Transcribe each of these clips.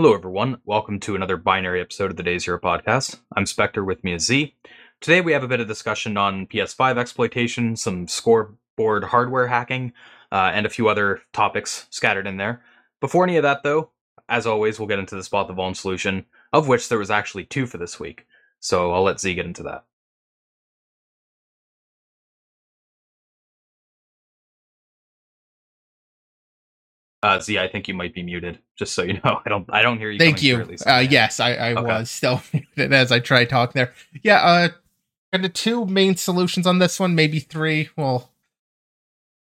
Hello, everyone. Welcome to another binary episode of the Day Zero podcast. I'm Spectre, with me is Z. Today, we have a bit of discussion on PS5 exploitation, some scoreboard hardware hacking, uh, and a few other topics scattered in there. Before any of that, though, as always, we'll get into the spot the vuln solution, of which there was actually two for this week. So I'll let Z get into that. Uh, Z, I think you might be muted. Just so you know, I don't, I don't hear you. Thank you. Uh, yes, I, I okay. was still muted as I tried talking there. Yeah, uh, kind of two main solutions on this one, maybe three. Well,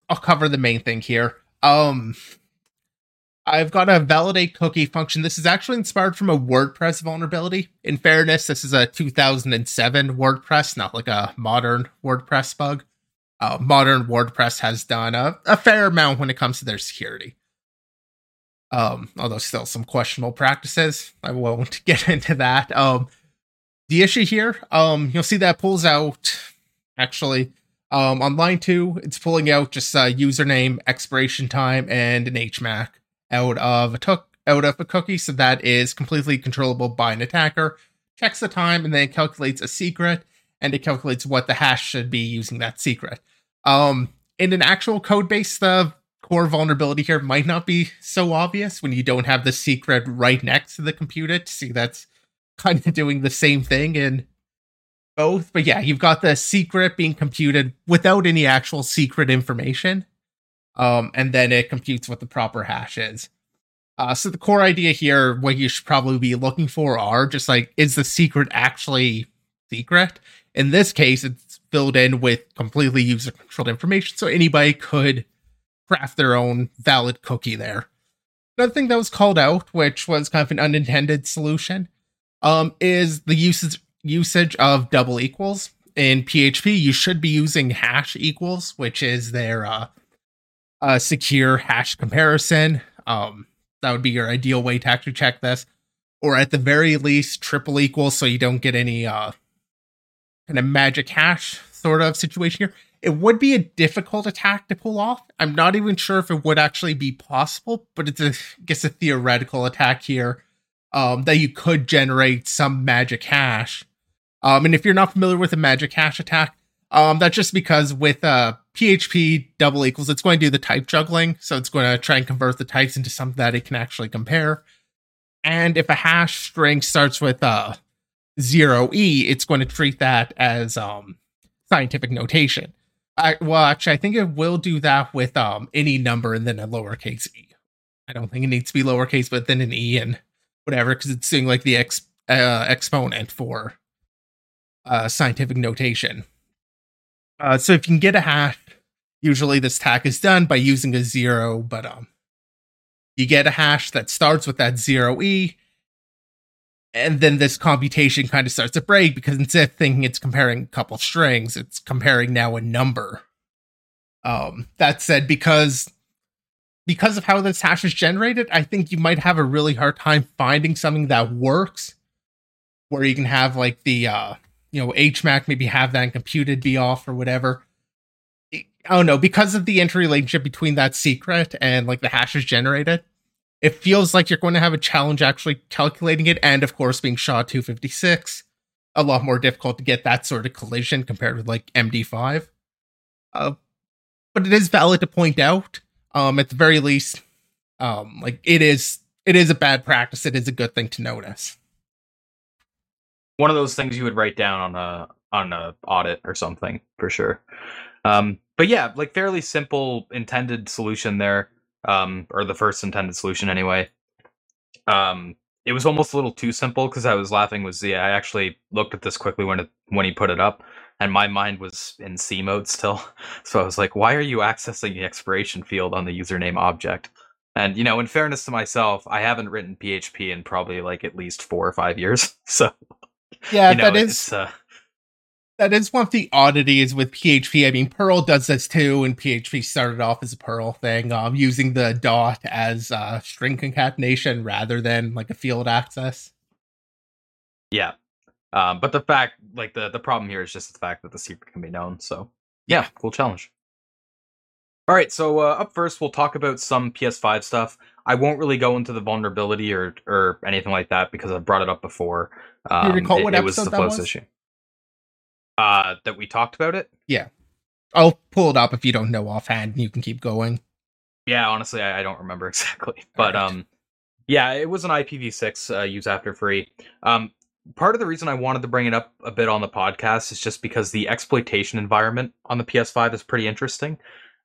I'll cover the main thing here. Um, I've got a validate cookie function. This is actually inspired from a WordPress vulnerability. In fairness, this is a 2007 WordPress, not like a modern WordPress bug. Uh, modern WordPress has done a, a fair amount when it comes to their security um, although still some questionable practices. I won't get into that. Um, the issue here, um, you'll see that pulls out actually um, on line two, it's pulling out just a username, expiration time, and an HMAC out of a took out of a cookie, so that is completely controllable by an attacker. Checks the time and then calculates a secret, and it calculates what the hash should be using that secret. Um, in an actual code base, the core vulnerability here might not be so obvious when you don't have the secret right next to the computer to see that's kind of doing the same thing in both. But yeah, you've got the secret being computed without any actual secret information. Um, and then it computes what the proper hash is. Uh, so the core idea here, what you should probably be looking for are just like, is the secret actually secret? In this case, it's filled in with completely user controlled information. So anybody could craft their own valid cookie there. Another thing that was called out, which was kind of an unintended solution, um, is the usage usage of double equals. In PHP, you should be using hash equals, which is their uh, secure hash comparison. Um, that would be your ideal way to actually check this, or at the very least, triple equals, so you don't get any uh, kind of magic hash sort of situation here. It would be a difficult attack to pull off. I'm not even sure if it would actually be possible, but it's a I guess a theoretical attack here um, that you could generate some magic hash. Um, and if you're not familiar with a magic hash attack, um, that's just because with uh, PHP double equals, it's going to do the type juggling. So it's going to try and convert the types into something that it can actually compare. And if a hash string starts with uh, zero E, it's going to treat that as um, scientific notation. I well, actually, I think it will do that with um any number and then a lowercase e. I don't think it needs to be lowercase, but then an e and whatever because it's doing like the ex uh, exponent for uh scientific notation. Uh, so if you can get a hash, usually this attack is done by using a zero, but um, you get a hash that starts with that zero e and then this computation kind of starts to break because instead of thinking it's comparing a couple strings, it's comparing now a number. Um, that said, because because of how this hash is generated, I think you might have a really hard time finding something that works where you can have like the uh you know HMAC maybe have that and computed be off or whatever. I don't know because of the interrelationship between that secret and like the hashes generated it feels like you're going to have a challenge actually calculating it, and of course, being SHA 256, a lot more difficult to get that sort of collision compared with like MD5. Uh, but it is valid to point out, um, at the very least, um, like it is, it is a bad practice. It is a good thing to notice. One of those things you would write down on a on a audit or something for sure. Um, but yeah, like fairly simple intended solution there um, or the first intended solution anyway. Um, it was almost a little too simple because I was laughing with Zia. I actually looked at this quickly when it, when he put it up, and my mind was in C mode still. So I was like, "Why are you accessing the expiration field on the username object?" And you know, in fairness to myself, I haven't written PHP in probably like at least four or five years. So yeah, you know, that is. Uh, that is one of the oddities with PHP. I mean, Perl does this too, and PHP started off as a Perl thing, um, using the dot as uh, string concatenation rather than like a field access. Yeah, um, but the fact, like the the problem here is just the fact that the secret can be known. So yeah, cool challenge. All right, so uh, up first, we'll talk about some PS5 stuff. I won't really go into the vulnerability or or anything like that because I've brought it up before. Um, you recall what it, episode it was the that was? issue. Uh, that we talked about it. Yeah, I'll pull it up if you don't know offhand. And You can keep going. Yeah, honestly, I, I don't remember exactly, but right. um, yeah, it was an IPv6 uh, use after free. Um, part of the reason I wanted to bring it up a bit on the podcast is just because the exploitation environment on the PS5 is pretty interesting.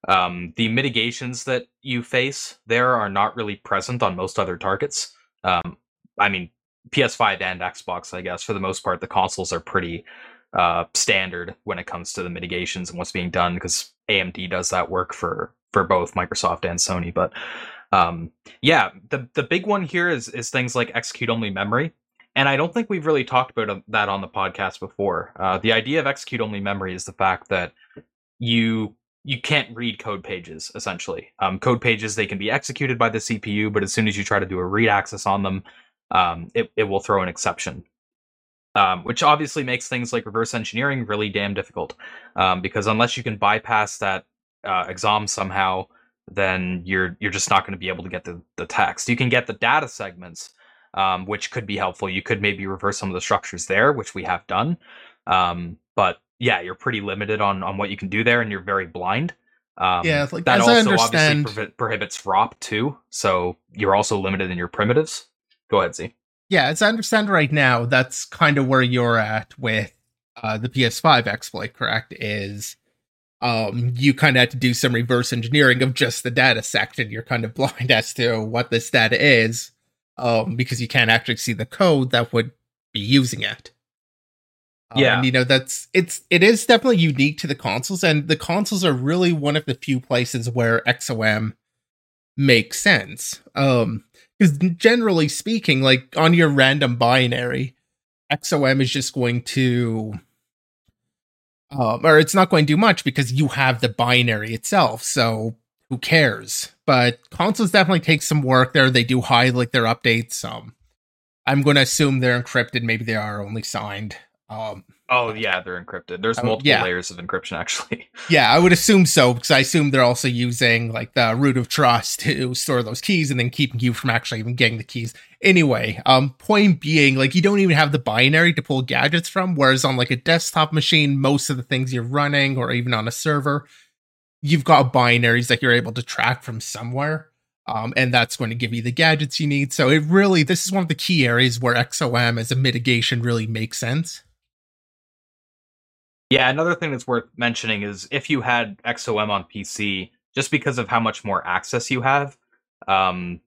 Um, the mitigations that you face there are not really present on most other targets. Um, I mean, PS5 and Xbox, I guess, for the most part, the consoles are pretty uh, standard when it comes to the mitigations and what's being done because AMD does that work for for both Microsoft and Sony. But um, yeah, the the big one here is is things like execute only memory. And I don't think we've really talked about that on the podcast before. Uh, the idea of execute only memory is the fact that you you can't read code pages essentially. Um, code pages they can be executed by the CPU, but as soon as you try to do a read access on them, um, it it will throw an exception. Um, which obviously makes things like reverse engineering really damn difficult, um, because unless you can bypass that uh, XOM somehow, then you're you're just not going to be able to get the, the text. You can get the data segments, um, which could be helpful. You could maybe reverse some of the structures there, which we have done. Um, but yeah, you're pretty limited on on what you can do there, and you're very blind. Um, yeah, like that also obviously prohib- prohibits ROP too, so you're also limited in your primitives. Go ahead, Z. Yeah, as I understand right now, that's kind of where you're at with uh, the PS5 exploit. Correct? Is um, you kind of had to do some reverse engineering of just the data section. You're kind of blind as to what this data is, um, because you can't actually see the code that would be using it. Yeah, um, you know that's it's it is definitely unique to the consoles, and the consoles are really one of the few places where XOM makes sense. Um, because generally speaking, like on your random binary, XOM is just going to, um, or it's not going to do much because you have the binary itself. So who cares? But consoles definitely take some work there. They do hide like their updates. Um, I'm going to assume they're encrypted. Maybe they are only signed. Um, oh yeah, they're encrypted. There's multiple yeah. layers of encryption actually. Yeah, I would assume so because I assume they're also using like the root of trust to store those keys and then keeping you from actually even getting the keys. Anyway, um, point being, like you don't even have the binary to pull gadgets from, whereas on like a desktop machine, most of the things you're running or even on a server, you've got binaries that you're able to track from somewhere. Um, and that's going to give you the gadgets you need. So it really, this is one of the key areas where XOM as a mitigation really makes sense. Yeah, another thing that's worth mentioning is if you had XOM on PC, just because of how much more access you have, um,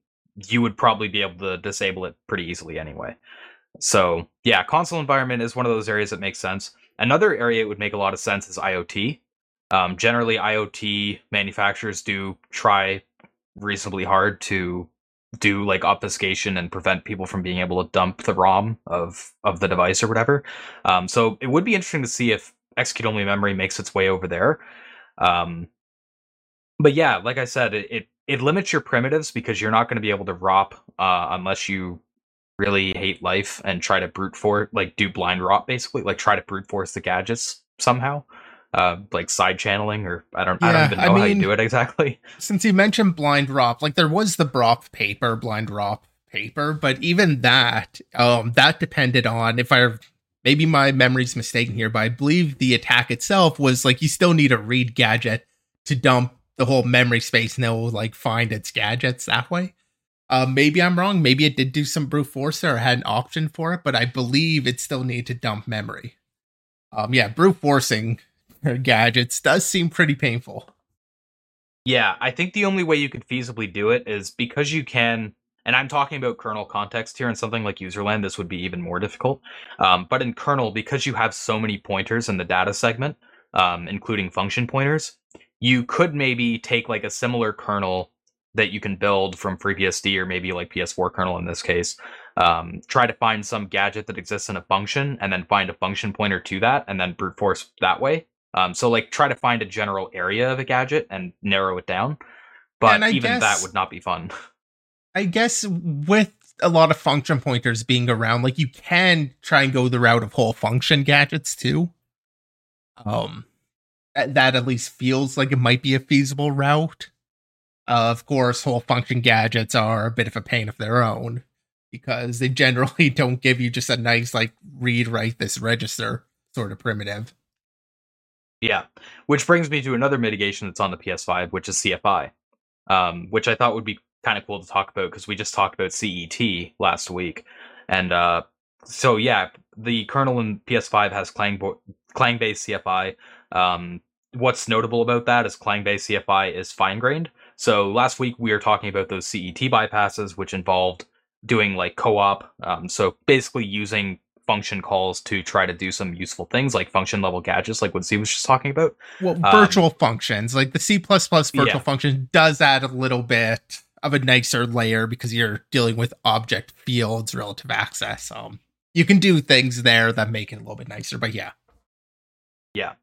you would probably be able to disable it pretty easily anyway. So, yeah, console environment is one of those areas that makes sense. Another area it would make a lot of sense is IoT. Um, generally, IoT manufacturers do try reasonably hard to do like obfuscation and prevent people from being able to dump the ROM of of the device or whatever. Um, so it would be interesting to see if execute only memory makes its way over there. Um, but yeah, like I said, it, it, it limits your primitives because you're not going to be able to ROP uh, unless you really hate life and try to brute force, like do blind ROP basically, like try to brute force the gadgets somehow. Uh, like side channeling, or I don't, yeah, I don't even know I mean, how you do it exactly. Since you mentioned blind ROP, like there was the BROP paper, blind ROP paper, but even that, um, that depended on if I maybe my memory's mistaken here, but I believe the attack itself was like you still need a read gadget to dump the whole memory space and it will like find its gadgets that way. Uh, maybe I'm wrong. Maybe it did do some brute force or had an option for it, but I believe it still needed to dump memory. Um, yeah, brute forcing gadgets does seem pretty painful. Yeah, I think the only way you could feasibly do it is because you can and I'm talking about kernel context here. In something like userland, this would be even more difficult. Um, but in kernel, because you have so many pointers in the data segment, um, including function pointers, you could maybe take like a similar kernel that you can build from FreeBSD or maybe like PS4 kernel in this case. Um, try to find some gadget that exists in a function and then find a function pointer to that and then brute force that way. Um, so like try to find a general area of a gadget and narrow it down. But even guess, that would not be fun. I guess with a lot of function pointers being around, like you can try and go the route of whole function gadgets too. Um, that, at least feels like it might be a feasible route. Uh, of course, whole function gadgets are a bit of a pain of their own because they generally don't give you just a nice like read write this register sort of primitive. Yeah, which brings me to another mitigation that's on the PS5, which is CFI, um, which I thought would be kind of cool to talk about because we just talked about CET last week, and uh, so yeah, the kernel in PS5 has Clang bo- Clang based CFI. Um, what's notable about that is Clang based CFI is fine grained. So last week we were talking about those CET bypasses, which involved doing like COOP. Um, so basically using function calls to try to do some useful things like function level gadgets, like what Z was just talking about. Well, virtual um, functions, like the C virtual yeah. function does add a little bit of a nicer layer because you're dealing with object fields, relative access. Um, you can do things there that make it a little bit nicer, but yeah. Yeah.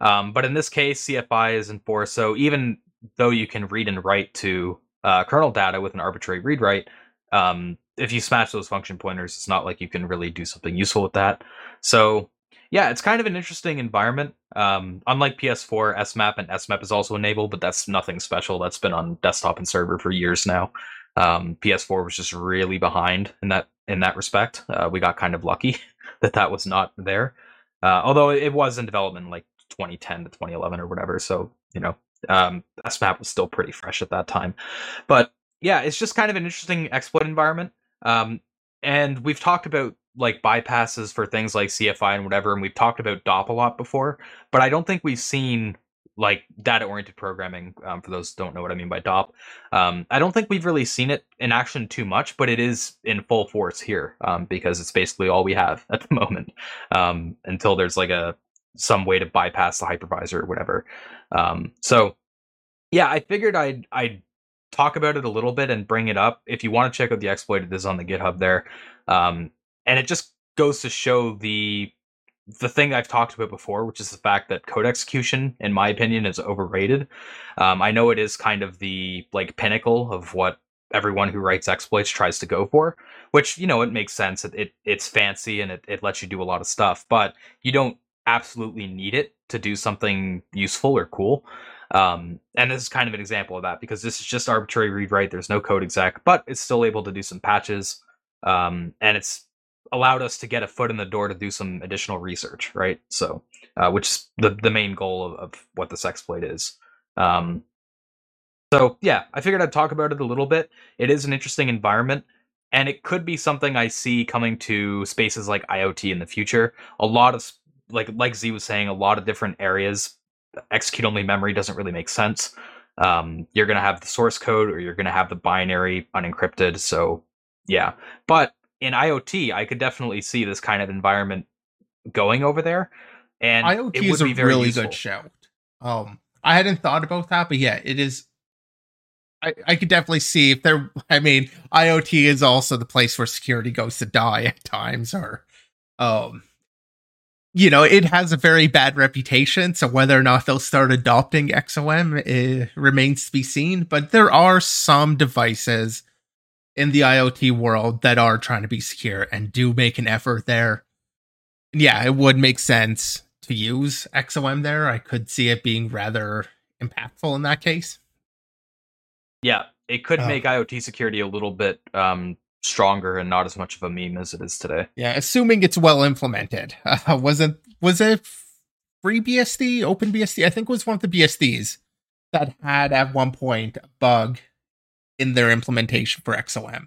Um, but in this case, CFI is enforced. So even though you can read and write to uh, kernel data with an arbitrary read write, um, if you smash those function pointers, it's not like you can really do something useful with that. So yeah, it's kind of an interesting environment. Um, unlike PS4, SMEP and SMAP is also enabled, but that's nothing special. That's been on desktop and server for years now. Um, PS4 was just really behind in that in that respect. Uh, we got kind of lucky that that was not there, uh, although it was in development like 2010 to 2011 or whatever. So you know, um, SMAP was still pretty fresh at that time. But yeah, it's just kind of an interesting exploit environment. Um, and we've talked about like bypasses for things like CFI and whatever, and we've talked about DOP a lot before, but I don't think we've seen like data oriented programming. Um, for those don't know what I mean by DOP, um, I don't think we've really seen it in action too much, but it is in full force here um, because it's basically all we have at the moment um, until there's like a some way to bypass the hypervisor or whatever. Um, so yeah, I figured I'd I'd talk about it a little bit and bring it up. If you want to check out the exploit, it is on the GitHub there. Um, and it just goes to show the the thing I've talked about before, which is the fact that code execution, in my opinion, is overrated. Um, I know it is kind of the like pinnacle of what everyone who writes exploits tries to go for, which you know it makes sense. It, it it's fancy and it, it lets you do a lot of stuff, but you don't absolutely need it to do something useful or cool. Um, and this is kind of an example of that because this is just arbitrary read write. There's no code exec, but it's still able to do some patches. Um, and it's allowed us to get a foot in the door to do some additional research, right? So, uh, which is the, the main goal of, of what this exploit is. Um, so yeah, I figured I'd talk about it a little bit. It is an interesting environment and it could be something I see coming to spaces like IoT in the future. A lot of like like Z was saying, a lot of different areas execute only memory doesn't really make sense. Um, you're going to have the source code or you're going to have the binary unencrypted. So, yeah. But in IoT, I could definitely see this kind of environment going over there. And IoT it would is a be really useful. good shout. Um, I hadn't thought about that, but yeah, it is. I, I could definitely see if there. I mean, IoT is also the place where security goes to die at times, or um, you know, it has a very bad reputation. So whether or not they'll start adopting XOM remains to be seen. But there are some devices in the IoT world that are trying to be secure and do make an effort there. Yeah, it would make sense to use XOM there. I could see it being rather impactful in that case. Yeah, it could uh, make IoT security a little bit um, stronger and not as much of a meme as it is today. Yeah, assuming it's well implemented. Uh, was it was it FreeBSD, OpenBSD? I think it was one of the BSDs that had at one point a bug in their implementation for XOM.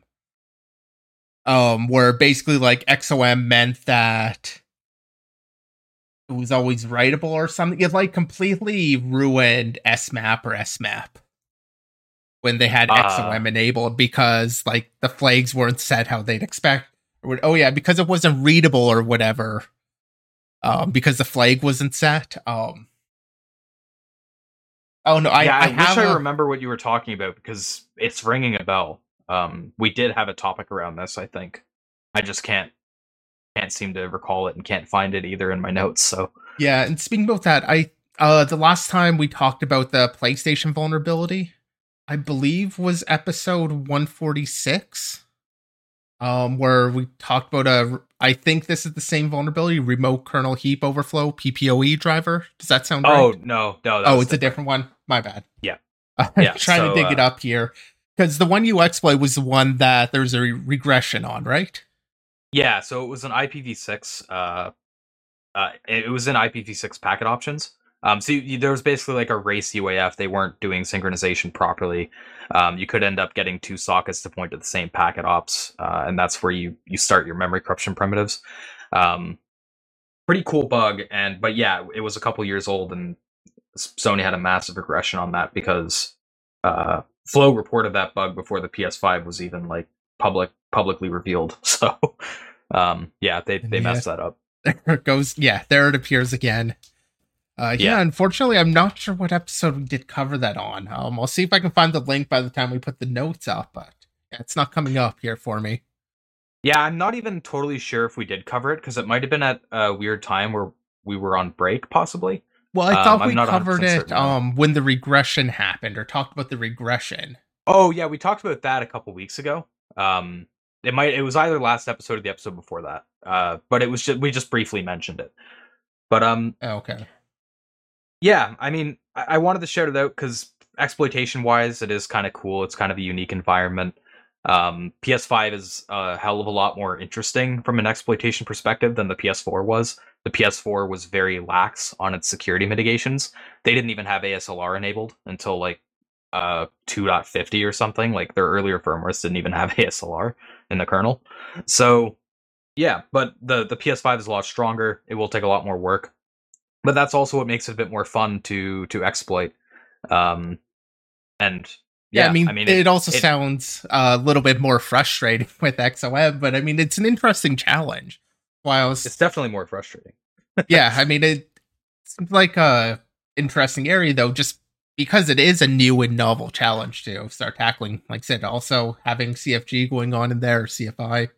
Um, where basically like XOM meant that it was always writable or something. It like completely ruined SMEP or SMAP when they had uh, ah. XOM enabled because like the flags weren't set how they'd expect. Oh yeah, because it wasn't readable or whatever. Um, because the flag wasn't set. Um. Oh no, I, yeah, I, I wish I a... remember what you were talking about because it's ringing a bell. Um, we did have a topic around this. I think I just can't can't seem to recall it and can't find it either in my notes. So yeah, and speaking about that, I uh the last time we talked about the PlayStation vulnerability, I believe was episode 146 um where we talked about a I think this is the same vulnerability remote kernel heap overflow PPPoE driver. Does that sound oh, right? no, no. Oh, it's different. a different one. My bad. Yeah. I'm yeah, trying so, to dig uh, it up here because the one you exploit was the one that there's a re- regression on, right? Yeah, so it was an IPv6. Uh, uh, it was in IPv6 packet options. Um, so you, there was basically like a race UAF. They weren't doing synchronization properly. Um, you could end up getting two sockets to point to the same packet ops, uh, and that's where you you start your memory corruption primitives. Um, pretty cool bug, and but yeah, it was a couple years old, and Sony had a massive regression on that because uh, Flow reported that bug before the PS5 was even like public publicly revealed. So um, yeah, they they yeah. messed that up. There it goes. Yeah, there it appears again. Uh, yeah. yeah. unfortunately, I'm not sure what episode we did cover that on. Um, I'll see if I can find the link by the time we put the notes up, but it's not coming up here for me. Yeah, I'm not even totally sure if we did cover it because it might have been at a weird time where we were on break, possibly. Well, I thought um, we covered it um, when the regression happened or talked about the regression. Oh yeah, we talked about that a couple weeks ago. Um, it might it was either last episode or the episode before that. Uh, but it was just we just briefly mentioned it. But um, oh, okay. Yeah, I mean, I, I wanted to shout it out because exploitation wise, it is kind of cool. It's kind of a unique environment. Um, PS5 is a hell of a lot more interesting from an exploitation perspective than the PS4 was. The PS4 was very lax on its security mitigations. They didn't even have ASLR enabled until like uh 2.50 or something. Like their earlier firmwares didn't even have ASLR in the kernel. So yeah, but the the PS5 is a lot stronger. It will take a lot more work but that's also what makes it a bit more fun to to exploit. Um, and yeah, yeah I mean, I mean, it, it also it, sounds a little bit more frustrating with XOM, but I mean, it's an interesting challenge. While it's definitely more frustrating. yeah, I mean, it seems like a interesting area though, just because it is a new and novel challenge to start tackling. Like I said, also having CFG going on in there, CFI.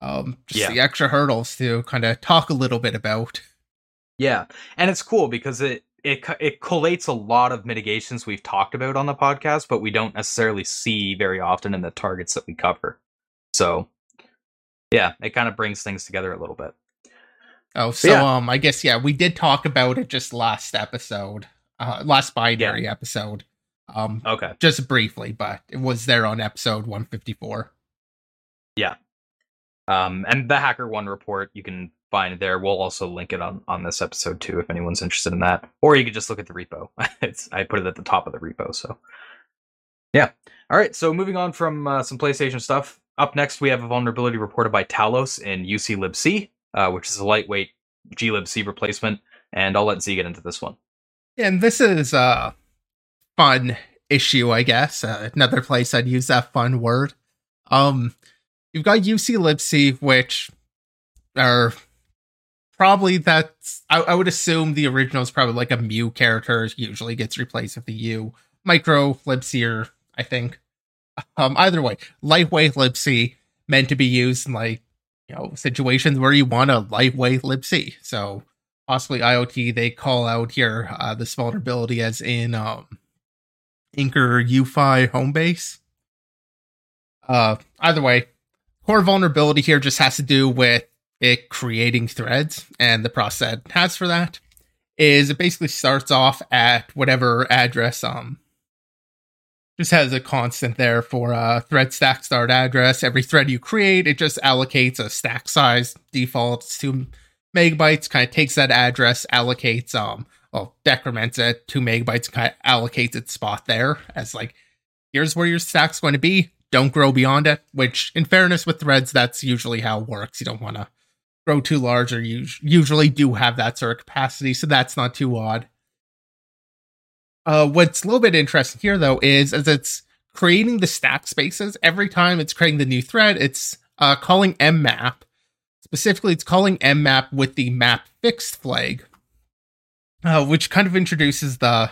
Um, just yeah. the extra hurdles to kind of talk a little bit about. Yeah, and it's cool because it it it collates a lot of mitigations we've talked about on the podcast, but we don't necessarily see very often in the targets that we cover. So, yeah, it kind of brings things together a little bit. Oh, so yeah. um, I guess yeah, we did talk about it just last episode, uh, last binary yeah. episode. Um, okay, just briefly, but it was there on episode one fifty four. Yeah, um, and the hacker one report you can find there. We'll also link it on on this episode too, if anyone's interested in that. Or you could just look at the repo. it's I put it at the top of the repo. So yeah. All right. So moving on from uh, some PlayStation stuff. Up next, we have a vulnerability reported by Talos in UC uh, which is a lightweight glibc replacement. And I'll let Z get into this one. And this is a fun issue, I guess. Uh, another place I'd use that fun word. Um, you've got uClibc, which are probably that's I, I, would assume the original is probably like a mu character usually gets replaced with the u. Micro libc i think um either way lightweight libc meant to be used in like you know situations where you want a lightweight libc so possibly iot they call out here uh this vulnerability as in um inker Eufy Homebase uh either way core vulnerability here just has to do with it creating threads and the process it has for that is it basically starts off at whatever address um just has a constant there for a thread stack start address. Every thread you create it just allocates a stack size defaults to megabytes kind of takes that address allocates um well decrements it two megabytes kind of allocates its spot there as like here's where your stack's going to be. Don't grow beyond it which in fairness with threads that's usually how it works. You don't want to grow too large or you usually do have that sort of capacity, so that's not too odd. Uh, what's a little bit interesting here, though, is as it's creating the stack spaces every time it's creating the new thread, it's uh, calling mmap. Specifically, it's calling mmap with the map fixed flag, uh, which kind of introduces the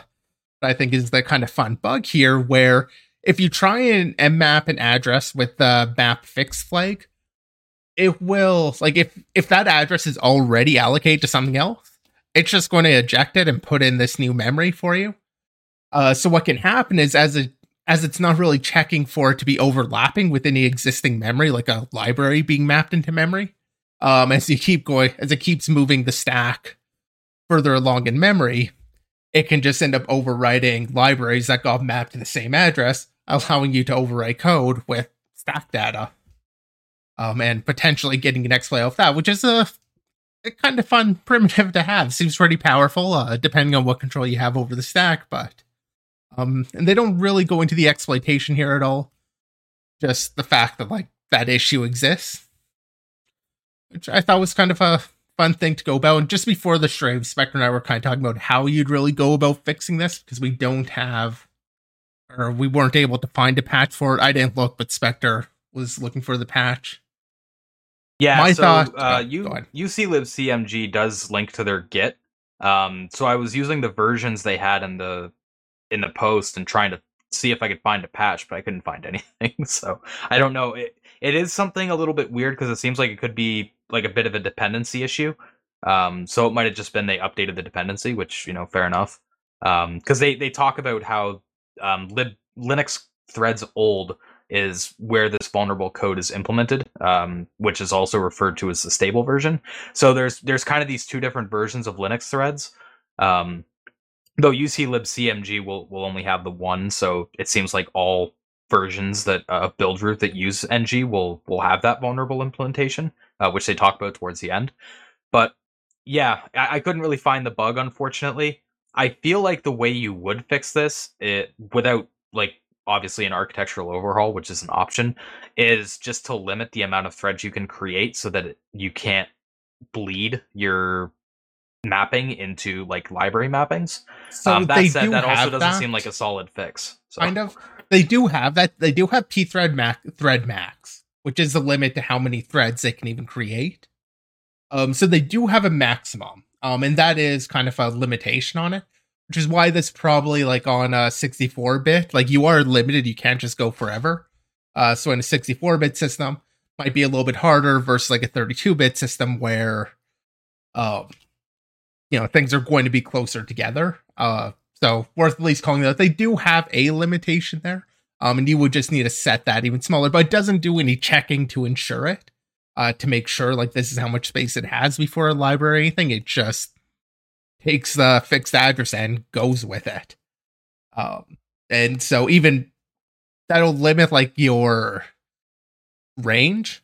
I think is the kind of fun bug here, where if you try and mmap an address with the map fixed flag, it will like if if that address is already allocated to something else, it's just going to eject it and put in this new memory for you. Uh, so what can happen is as it as it's not really checking for it to be overlapping with any existing memory, like a library being mapped into memory. Um, as you keep going, as it keeps moving the stack further along in memory, it can just end up overwriting libraries that got mapped to the same address, allowing you to overwrite code with stack data. Um, and potentially getting an exploit off that, which is a, a, kind of fun primitive to have. Seems pretty powerful, uh, depending on what control you have over the stack. But um, and they don't really go into the exploitation here at all. Just the fact that like that issue exists, which I thought was kind of a fun thing to go about. And just before the stream, Spectre and I were kind of talking about how you'd really go about fixing this because we don't have, or we weren't able to find a patch for it. I didn't look, but Spectre was looking for the patch. Yeah, my so, thought. Uh, you uClibc-ng does link to their Git. Um, so I was using the versions they had in the in the post and trying to see if I could find a patch, but I couldn't find anything. So I don't know. It it is something a little bit weird because it seems like it could be like a bit of a dependency issue. Um, so it might have just been they updated the dependency, which you know, fair enough. Um, because they they talk about how um, lib Linux threads old is where this vulnerable code is implemented, um, which is also referred to as the stable version. So there's there's kind of these two different versions of Linux threads. Um, though uClibc-ng will will only have the one, so it seems like all versions that uh, Buildroot that use ng will will have that vulnerable implementation, uh, which they talk about towards the end. But yeah, I, I, couldn't really find the bug, unfortunately. I feel like the way you would fix this, it without like obviously an architectural overhaul, which is an option, is just to limit the amount of threads you can create so that you can't bleed your mapping into like library mappings. So um, that said, that also doesn't that. seem like a solid fix. So. Kind of they do have that. They do have pthread max, thread max, which is the limit to how many threads they can even create. Um, so they do have a maximum, um, and that is kind of a limitation on it, which is why this probably like on a 64 bit, like you are limited. You can't just go forever. Uh, so in a 64 bit system, might be a little bit harder versus like a 32 bit system where, um, you know, things are going to be closer together. Uh, so worth at least calling that they do have a limitation there. Um, and you would just need to set that even smaller, but it doesn't do any checking to ensure it, uh, to make sure like this is how much space it has before a library or anything. It just takes the fixed address and goes with it. Um, and so even that'll limit like your range,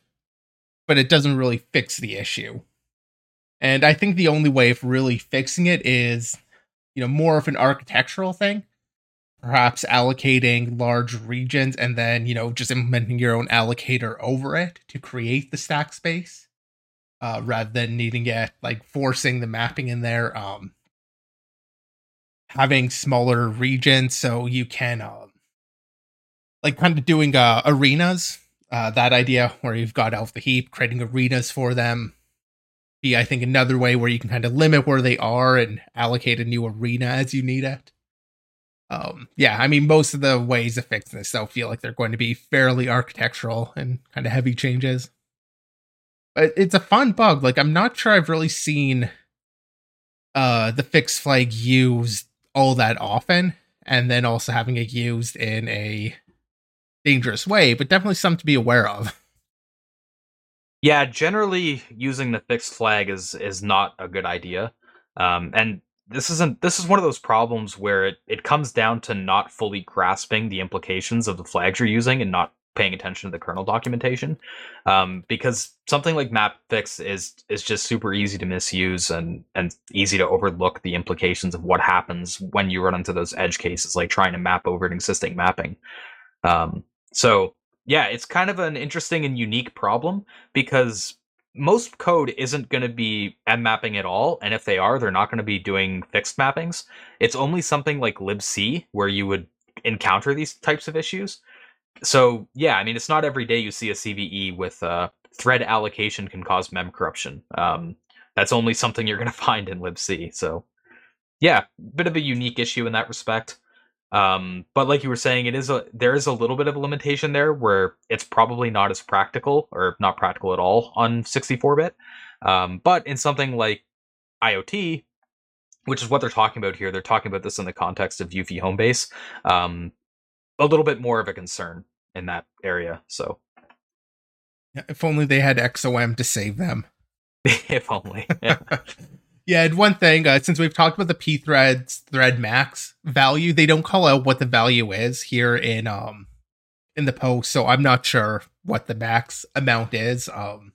but it doesn't really fix the issue. And I think the only way of really fixing it is you know more of an architectural thing perhaps allocating large regions and then you know just implementing your own allocator over it to create the stack space uh, rather than needing it like forcing the mapping in there um having smaller regions so you can um like kind of doing uh arenas uh that idea where you've got out the heap creating arenas for them be, I think, another way where you can kind of limit where they are and allocate a new arena as you need it. Um, yeah, I mean, most of the ways of fixing this, I feel like they're going to be fairly architectural and kind of heavy changes. But it's a fun bug. Like, I'm not sure I've really seen uh the fixed flag used all that often, and then also having it used in a dangerous way, but definitely something to be aware of. Yeah, generally using the fixed flag is is not a good idea. Um, and this isn't this is one of those problems where it, it comes down to not fully grasping the implications of the flags you're using and not paying attention to the kernel documentation. Um, because something like map fix is is just super easy to misuse and and easy to overlook the implications of what happens when you run into those edge cases like trying to map over an existing mapping. Um, so yeah, it's kind of an interesting and unique problem because most code isn't going to be M mapping at all, and if they are, they're not going to be doing fixed mappings. It's only something like libc where you would encounter these types of issues. So yeah, I mean, it's not every day you see a CVE with uh, thread allocation can cause mem corruption. Um, that's only something you're going to find in libc. So yeah, bit of a unique issue in that respect. Um, but like you were saying, it is a there is a little bit of a limitation there where it's probably not as practical or not practical at all on 64-bit. Um, but in something like IoT, which is what they're talking about here, they're talking about this in the context of Eufy Homebase. Um, a little bit more of a concern in that area. So, if only they had XOM to save them. if only. Yeah. Yeah, and one thing, uh, since we've talked about the p threads thread max value, they don't call out what the value is here in um in the post, so I'm not sure what the max amount is, um,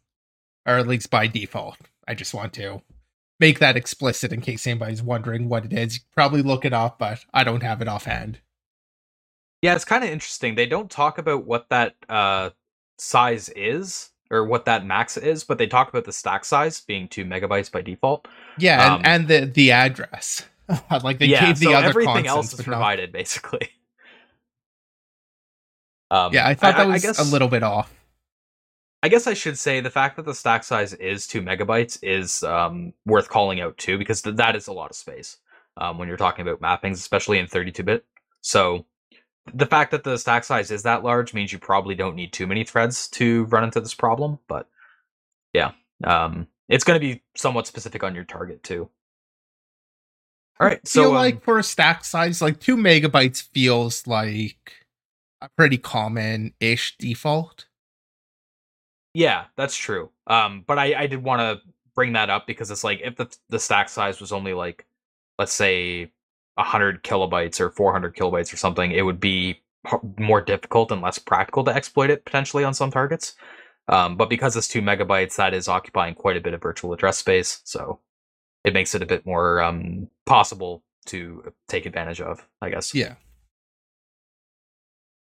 or at least by default. I just want to make that explicit in case anybody's wondering what it is. You probably look it up, but I don't have it offhand. Yeah, it's kind of interesting. They don't talk about what that uh, size is or what that max is, but they talk about the stack size being two megabytes by default. Yeah, um, and, and the the address. like they yeah, gave the so other everything else is provided basically. Um, yeah, I thought that was guess, a little bit off. I guess I should say the fact that the stack size is two megabytes is um, worth calling out too, because th- that is a lot of space um, when you're talking about mappings, especially in 32-bit. So the fact that the stack size is that large means you probably don't need too many threads to run into this problem. But yeah, um, it's going to be somewhat specific on your target too. All right, so feel um, like for a stack size, like two megabytes feels like a pretty common-ish default. Yeah, that's true. Um, but I, I did want to bring that up because it's like if the the stack size was only like, let's say 100 kilobytes or 400 kilobytes or something, it would be more difficult and less practical to exploit it potentially on some targets. Um, but because it's two megabytes, that is occupying quite a bit of virtual address space, so it makes it a bit more um, possible to take advantage of, I guess. Yeah.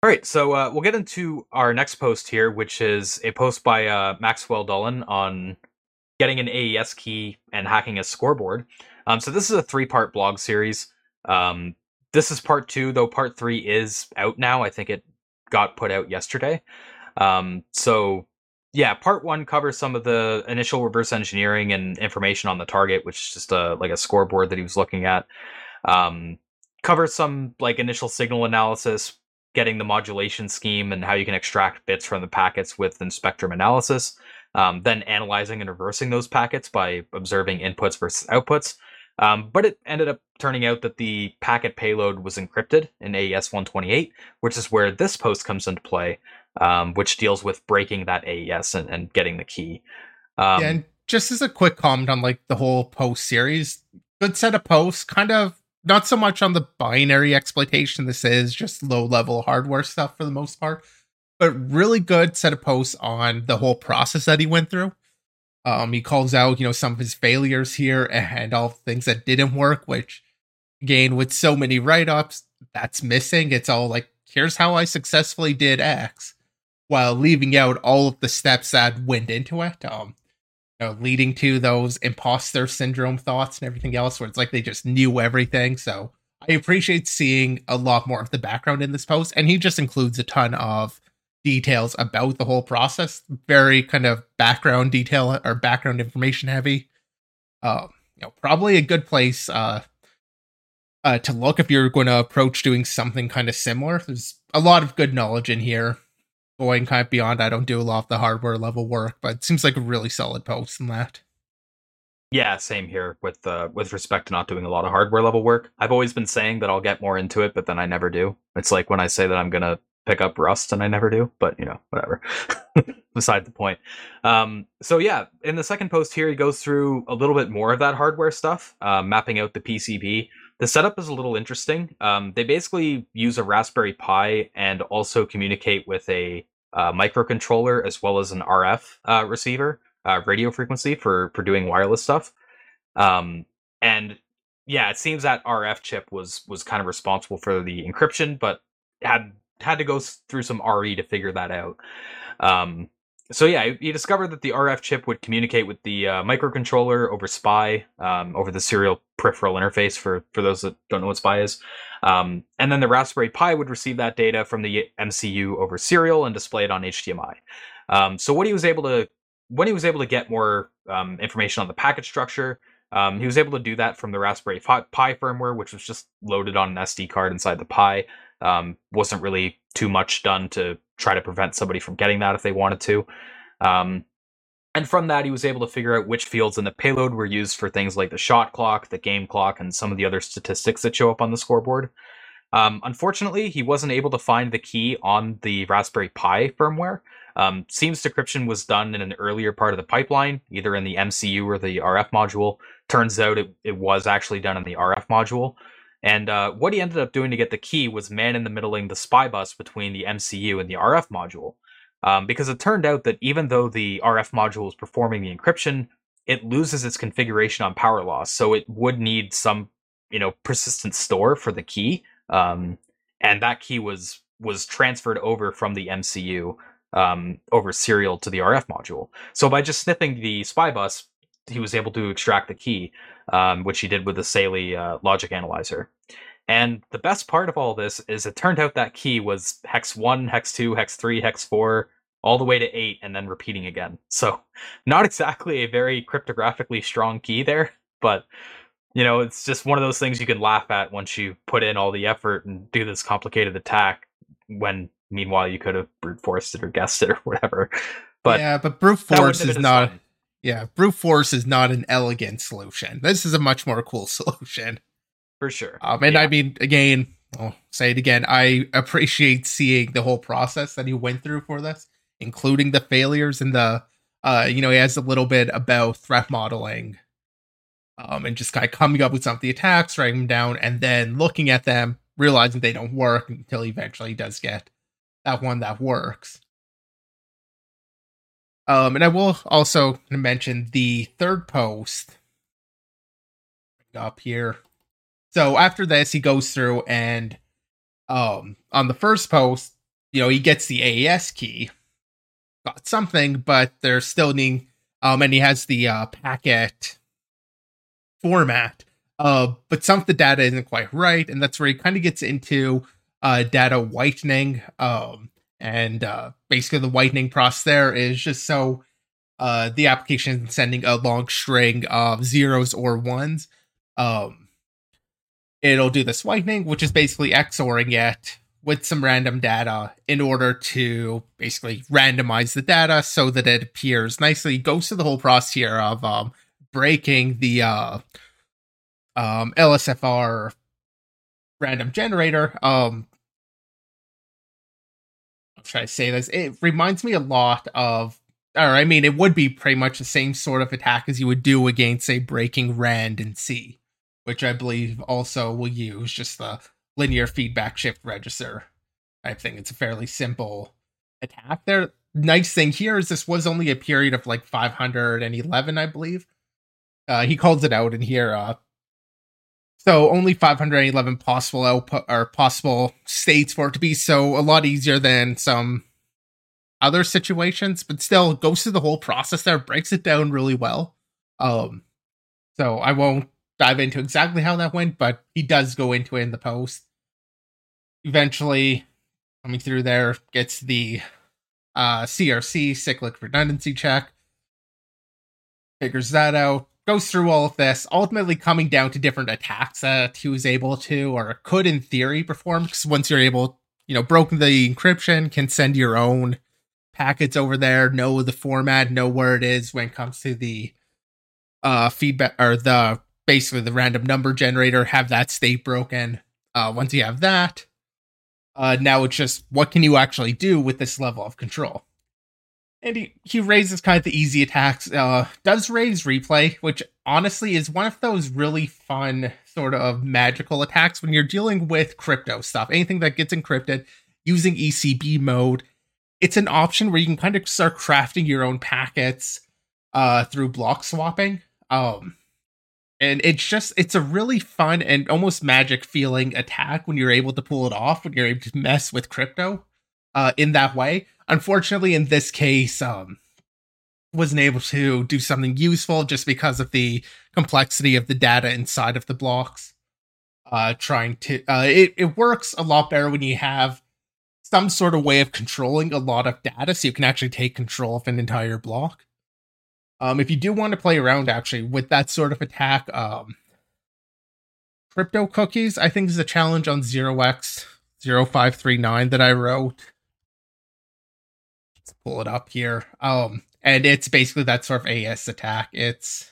All right, so uh, we'll get into our next post here, which is a post by uh, Maxwell Dulin on getting an AES key and hacking a scoreboard. Um, so this is a three-part blog series. Um, this is part two, though part three is out now. I think it got put out yesterday. Um, so yeah, part one covers some of the initial reverse engineering and information on the target, which is just a like a scoreboard that he was looking at. Um, covers some like initial signal analysis, getting the modulation scheme and how you can extract bits from the packets with spectrum analysis. Um, then analyzing and reversing those packets by observing inputs versus outputs. Um, but it ended up turning out that the packet payload was encrypted in AES 128, which is where this post comes into play, um, which deals with breaking that AES and, and getting the key. Um, yeah, and just as a quick comment on like the whole post series, good set of posts, kind of not so much on the binary exploitation. This is just low level hardware stuff for the most part, but really good set of posts on the whole process that he went through. Um, he calls out, you know, some of his failures here and all things that didn't work, which again, with so many write ups, that's missing. It's all like, here's how I successfully did X, while leaving out all of the steps that went into it. Um, you know, leading to those imposter syndrome thoughts and everything else, where it's like they just knew everything. So I appreciate seeing a lot more of the background in this post, and he just includes a ton of details about the whole process. Very kind of background detail or background information heavy. Um, you know, probably a good place uh, uh, to look if you're going to approach doing something kind of similar. There's a lot of good knowledge in here. Going kind of beyond, I don't do a lot of the hardware level work, but it seems like a really solid post in that. Yeah, same here with uh, with respect to not doing a lot of hardware level work. I've always been saying that I'll get more into it, but then I never do. It's like when I say that I'm gonna pick up Rust, and I never do. But you know, whatever. Beside the point. Um, so yeah, in the second post here, he goes through a little bit more of that hardware stuff, uh, mapping out the PCB. The setup is a little interesting. Um, they basically use a Raspberry Pi and also communicate with a uh, microcontroller as well as an RF uh, receiver, uh, radio frequency for for doing wireless stuff. Um, and yeah, it seems that RF chip was was kind of responsible for the encryption, but had had to go through some RE to figure that out. Um, so yeah, he discovered that the RF chip would communicate with the uh, microcontroller over SPI, um, over the serial peripheral interface. For for those that don't know what SPI is, um, and then the Raspberry Pi would receive that data from the MCU over serial and display it on HDMI. Um, so what he was able to, when he was able to get more um, information on the packet structure, um, he was able to do that from the Raspberry Pi firmware, which was just loaded on an SD card inside the Pi. Um, wasn't really too much done to try to prevent somebody from getting that if they wanted to. Um, and from that, he was able to figure out which fields in the payload were used for things like the shot clock, the game clock, and some of the other statistics that show up on the scoreboard. Um, unfortunately, he wasn't able to find the key on the Raspberry Pi firmware, Um, Seems decryption was done in an earlier part of the pipeline, either in the MCU or the RF module. Turns out it, it was actually done in the RF module. And uh, what he ended up doing to get the key was man in the middling the SPI bus between the MCU and the RF module. Um, because it turned out that even though the RF module was performing the encryption, it loses its configuration on power loss. So it would need some, you know, persistent store for the key. Um, and that key was was transferred over from the MCU um, over serial to the RF module. So by just sniffing the SPI bus, he was able to extract the key, um, which he did with the Saleae uh, logic analyzer. And the best part of all this is it turned out that key was hex 1, hex 2, hex 3, hex 4, all the way to 8, and then repeating again. So, not exactly a very cryptographically strong key there, but you know, it's just one of those things you can laugh at once you put in all the effort and do this complicated attack when meanwhile you could have brute forced it or guessed it or whatever. But yeah, but brute force is not fun. Yeah, brute force is not an elegant solution. This is a much more cool solution. For sure. Um and yeah. I mean again, I'll say it again, I appreciate seeing the whole process that he went through for this, including the failures and the uh, you know, he has a little bit about threat modeling um, and just kind of coming up with some of the attacks, writing them down, and then looking at them, realizing they don't work until he eventually does get that one that works. Um, and I will also mention the third post up here. So after this, he goes through and um, on the first post, you know, he gets the AES key, got something, but they're still needing. Um, and he has the uh, packet format. Uh, but some of the data isn't quite right, and that's where he kind of gets into uh, data whitening. Um, and uh, basically, the whitening process there is just so uh, the application is sending a long string of zeros or ones. Um, it'll do this whitening, which is basically XORing it with some random data in order to basically randomize the data so that it appears nicely. Goes through the whole process here of um, breaking the uh, um, LSFR random generator. Um, I'm to say this. It reminds me a lot of, or I mean, it would be pretty much the same sort of attack as you would do against, say, breaking RAND and C, which I believe also will use just the linear feedback shift register. I think it's a fairly simple attack there. Nice thing here is this was only a period of like 511, I believe. Uh, he calls it out in here. Uh, so only 511 possible output or possible states for it to be. So a lot easier than some other situations, but still goes through the whole process there, breaks it down really well. Um, so I won't dive into exactly how that went, but he does go into it in the post. Eventually, coming through there, gets the uh, CRC cyclic redundancy check, figures that out, goes through all of this, ultimately coming down to different attacks that he was able to or could, in theory, perform. Because once you're able, you know, broken the encryption, can send your own packets over there, know the format, know where it is when it comes to the uh feedback or the basically the random number generator, have that state broken. Uh, once you have that, uh, now it's just what can you actually do with this level of control? And he, he raises kind of the easy attacks. Uh, does raise replay, which honestly is one of those really fun sort of magical attacks when you're dealing with crypto stuff. Anything that gets encrypted using ECB mode, it's an option where you can kind of start crafting your own packets uh, through block swapping. Um, and it's just it's a really fun and almost magic feeling attack when you're able to pull it off when you're able to mess with crypto uh, in that way. Unfortunately, in this case, um, wasn't able to do something useful just because of the complexity of the data inside of the blocks. Uh, trying to uh, it it works a lot better when you have some sort of way of controlling a lot of data, so you can actually take control of an entire block. Um, if you do want to play around actually with that sort of attack, um, crypto cookies I think is a challenge on zero x 0539 that I wrote pull it up here. Um, and it's basically that sort of AES attack. It's,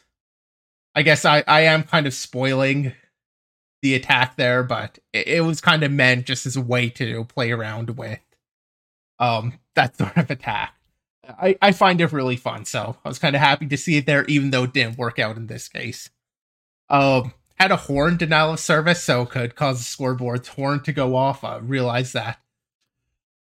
I guess I, I am kind of spoiling the attack there, but it, it was kind of meant just as a way to play around with, um, that sort of attack. I, I find it really fun. So I was kind of happy to see it there, even though it didn't work out in this case. Um, had a horn denial of service, so could cause the scoreboard's horn to go off. I realized that.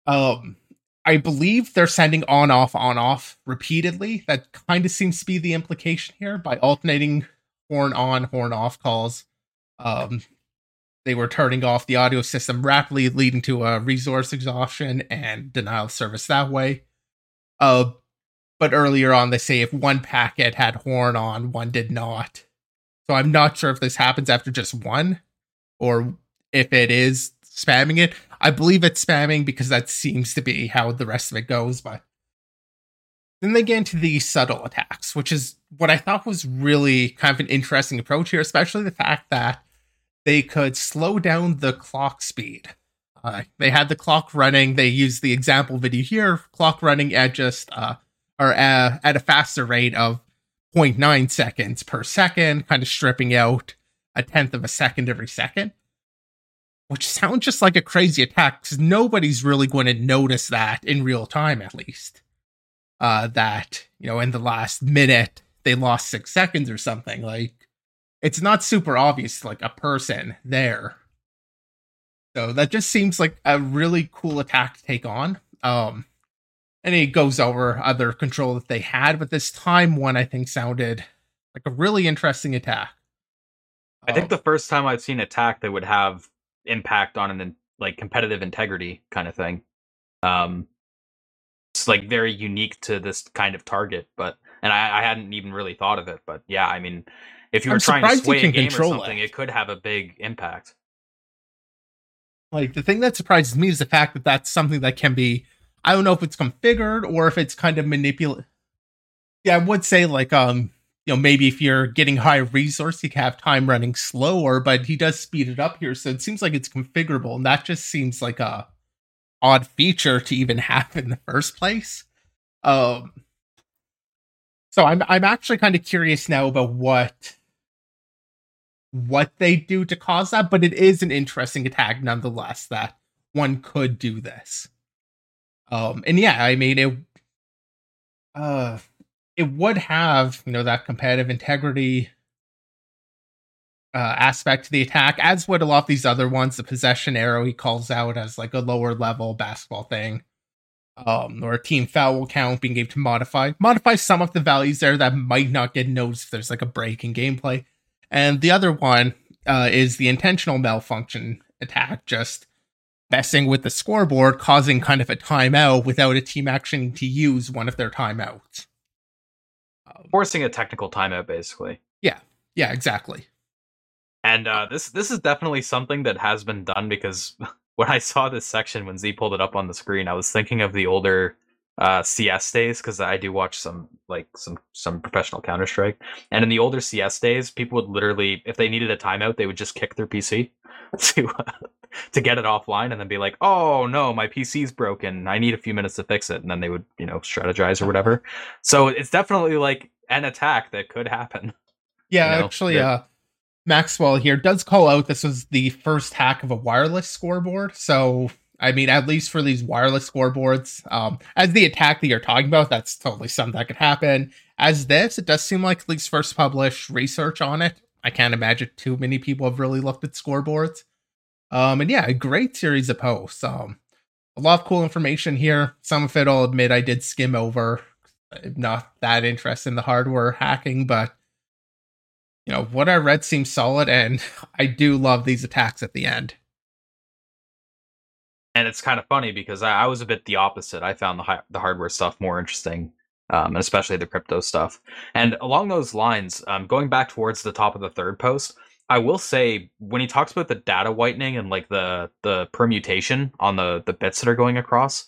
Um, I believe they're sending on off on off repeatedly. That kind of seems to be the implication here by alternating horn on horn off calls. Um, they were turning off the audio system rapidly, leading to a resource exhaustion and denial of service that way. Uh, but earlier on, they say if one packet had horn on, one did not. So I'm not sure if this happens after just one or if it is spamming it. I believe it's spamming because that seems to be how the rest of it goes. But then they get into the subtle attacks, which is what I thought was really kind of an interesting approach here, especially the fact that they could slow down the clock speed. Uh, they had the clock running. They used the example video here, clock running at just uh, or uh, at a faster rate of 0.9 seconds per second, kind of stripping out a tenth of a second every second which sounds just like a crazy attack because nobody's really going to notice that in real time, at least. Uh, that, you know, in the last minute, they lost six seconds or something. Like, it's not super obvious, like a person there. So that just seems like a really cool attack to take on. Um, and it goes over other control that they had, but this time one I think sounded like a really interesting attack. I think um, the first time I've seen attack that would have impact on an like competitive integrity kind of thing. Um, it's like very unique to this kind of target, but and I, I hadn't even really thought of it, but yeah, I mean, if you were I'm trying to sway a game or something, it. it could have a big impact. Like the thing that surprises me is the fact that that's something that can be. I don't know if it's configured or if it's kind of manipulated. Yeah, I would say like um you know, maybe if you're getting high resource, you can have time running slower, but he does speed it up here. So it seems like it's configurable. And that just seems like a odd feature to even have in the first place. Um, so I'm I'm actually kind of curious now about what what they do to cause that, but it is an interesting attack nonetheless that one could do this. Um, and yeah, I mean it. Uh, it would have you know that competitive integrity uh, aspect to the attack, as would a lot of these other ones. The possession arrow he calls out as like a lower level basketball thing, um, or a team foul count being able to modify modify some of the values there that might not get noticed if there's like a break in gameplay. And the other one uh, is the intentional malfunction attack, just messing with the scoreboard, causing kind of a timeout without a team actually to use one of their timeouts forcing a technical timeout, basically. Yeah, yeah, exactly. And uh, this this is definitely something that has been done because when I saw this section when Z pulled it up on the screen, I was thinking of the older uh, CS days because I do watch some like some some professional Counter Strike, and in the older CS days, people would literally, if they needed a timeout, they would just kick their PC to uh, to get it offline, and then be like, "Oh no, my PC's broken. I need a few minutes to fix it," and then they would you know strategize or whatever. So it's definitely like an attack that could happen. Yeah, you know? actually, uh, Maxwell here does call out this was the first hack of a wireless scoreboard. So I mean, at least for these wireless scoreboards, um, as the attack that you're talking about, that's totally something that could happen. As this, it does seem like at least first published research on it. I can't imagine too many people have really looked at scoreboards. Um, and yeah, a great series of posts. Um, a lot of cool information here. Some of it, I'll admit, I did skim over. I'm not that interested in the hardware hacking, but you know what I read seems solid, and I do love these attacks at the end and it's kind of funny because I, I, was a bit the opposite. I found the hi- the hardware stuff more interesting, um, and especially the crypto stuff. And along those lines, um, going back towards the top of the third post, I will say when he talks about the data whitening and like the the permutation on the the bits that are going across,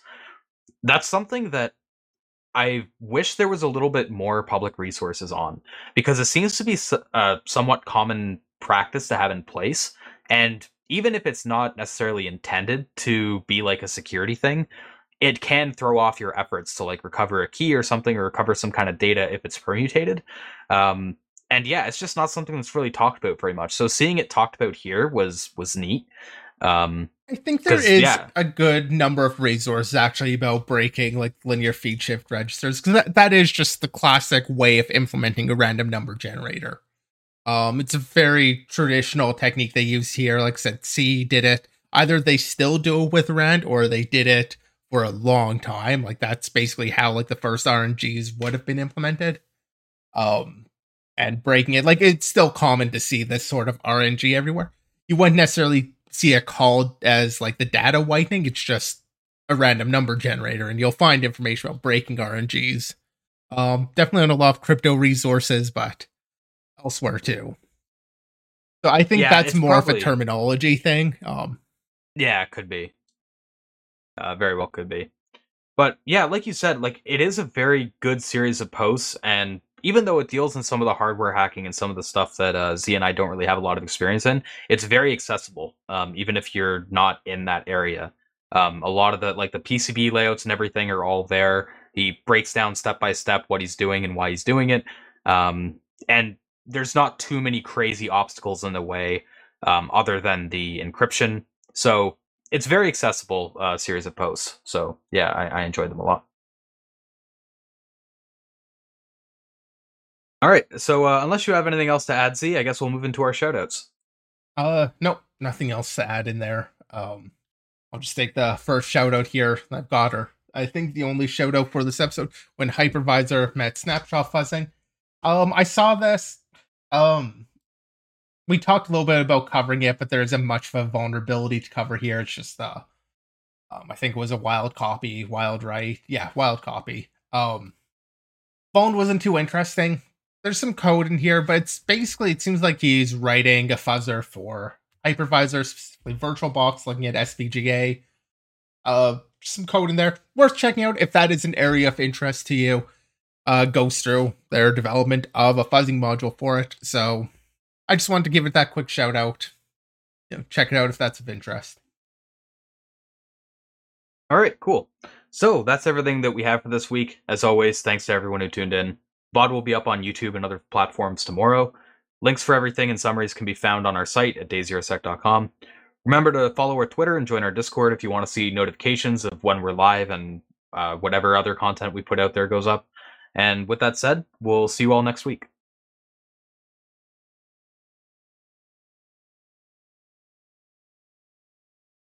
that's something that I wish there was a little bit more public resources on because it seems to be a uh, somewhat common practice to have in place and even if it's not necessarily intended to be like a security thing, it can throw off your efforts to like recover a key or something or recover some kind of data if it's permutated. Um, and yeah, it's just not something that's really talked about very much. So seeing it talked about here was was neat. Um, I think there is yeah. a good number of resources actually about breaking like linear feed shift registers because that, that is just the classic way of implementing a random number generator. Um, it's a very traditional technique they use here. Like I said, C did it. Either they still do it with rand or they did it for a long time. Like that's basically how like the first RNGs would have been implemented. Um, and breaking it like it's still common to see this sort of RNG everywhere. You wouldn't necessarily see it called as like the data whitening. It's just a random number generator, and you'll find information about breaking RNGs. Um, definitely on a lot of crypto resources, but elsewhere too. So I think yeah, that's more probably, of a terminology thing. Um, yeah, it could be. Uh, very well could be. But yeah, like you said, like it is a very good series of posts, and even though it deals in some of the hardware hacking and some of the stuff that uh, Z and I don't really have a lot of experience in, it's very accessible, um, even if you're not in that area. Um, a lot of the like the PCB layouts and everything are all there. He breaks down step by step what he's doing and why he's doing it. Um, and there's not too many crazy obstacles in the way, um, other than the encryption. So it's very accessible uh, series of posts. So yeah, I, I enjoyed them a lot. All right. So uh, unless you have anything else to add, Z, I guess we'll move into our shoutouts. Uh, nope, nothing else to add in there. Um, I'll just take the first shout out here. I've got her. I think the only shout out for this episode when hypervisor met snapshot fuzzing. Um, I saw this. Um, we talked a little bit about covering it, but there isn't much of a vulnerability to cover here. It's just uh, um, I think it was a wild copy, wild write. Yeah, wild copy. Um, phone wasn't too interesting there's some code in here, but it's basically it seems like he's writing a fuzzer for hypervisor, specifically VirtualBox, looking at SVGA. Uh, some code in there worth checking out if that is an area of interest to you. Uh, goes through their development of a fuzzing module for it. So I just wanted to give it that quick shout out. You know, check it out if that's of interest. All right, cool. So that's everything that we have for this week. As always, thanks to everyone who tuned in. VOD will be up on YouTube and other platforms tomorrow. Links for everything and summaries can be found on our site at dayzerosec.com. Remember to follow our Twitter and join our Discord if you want to see notifications of when we're live and uh, whatever other content we put out there goes up. And with that said, we'll see you all next week.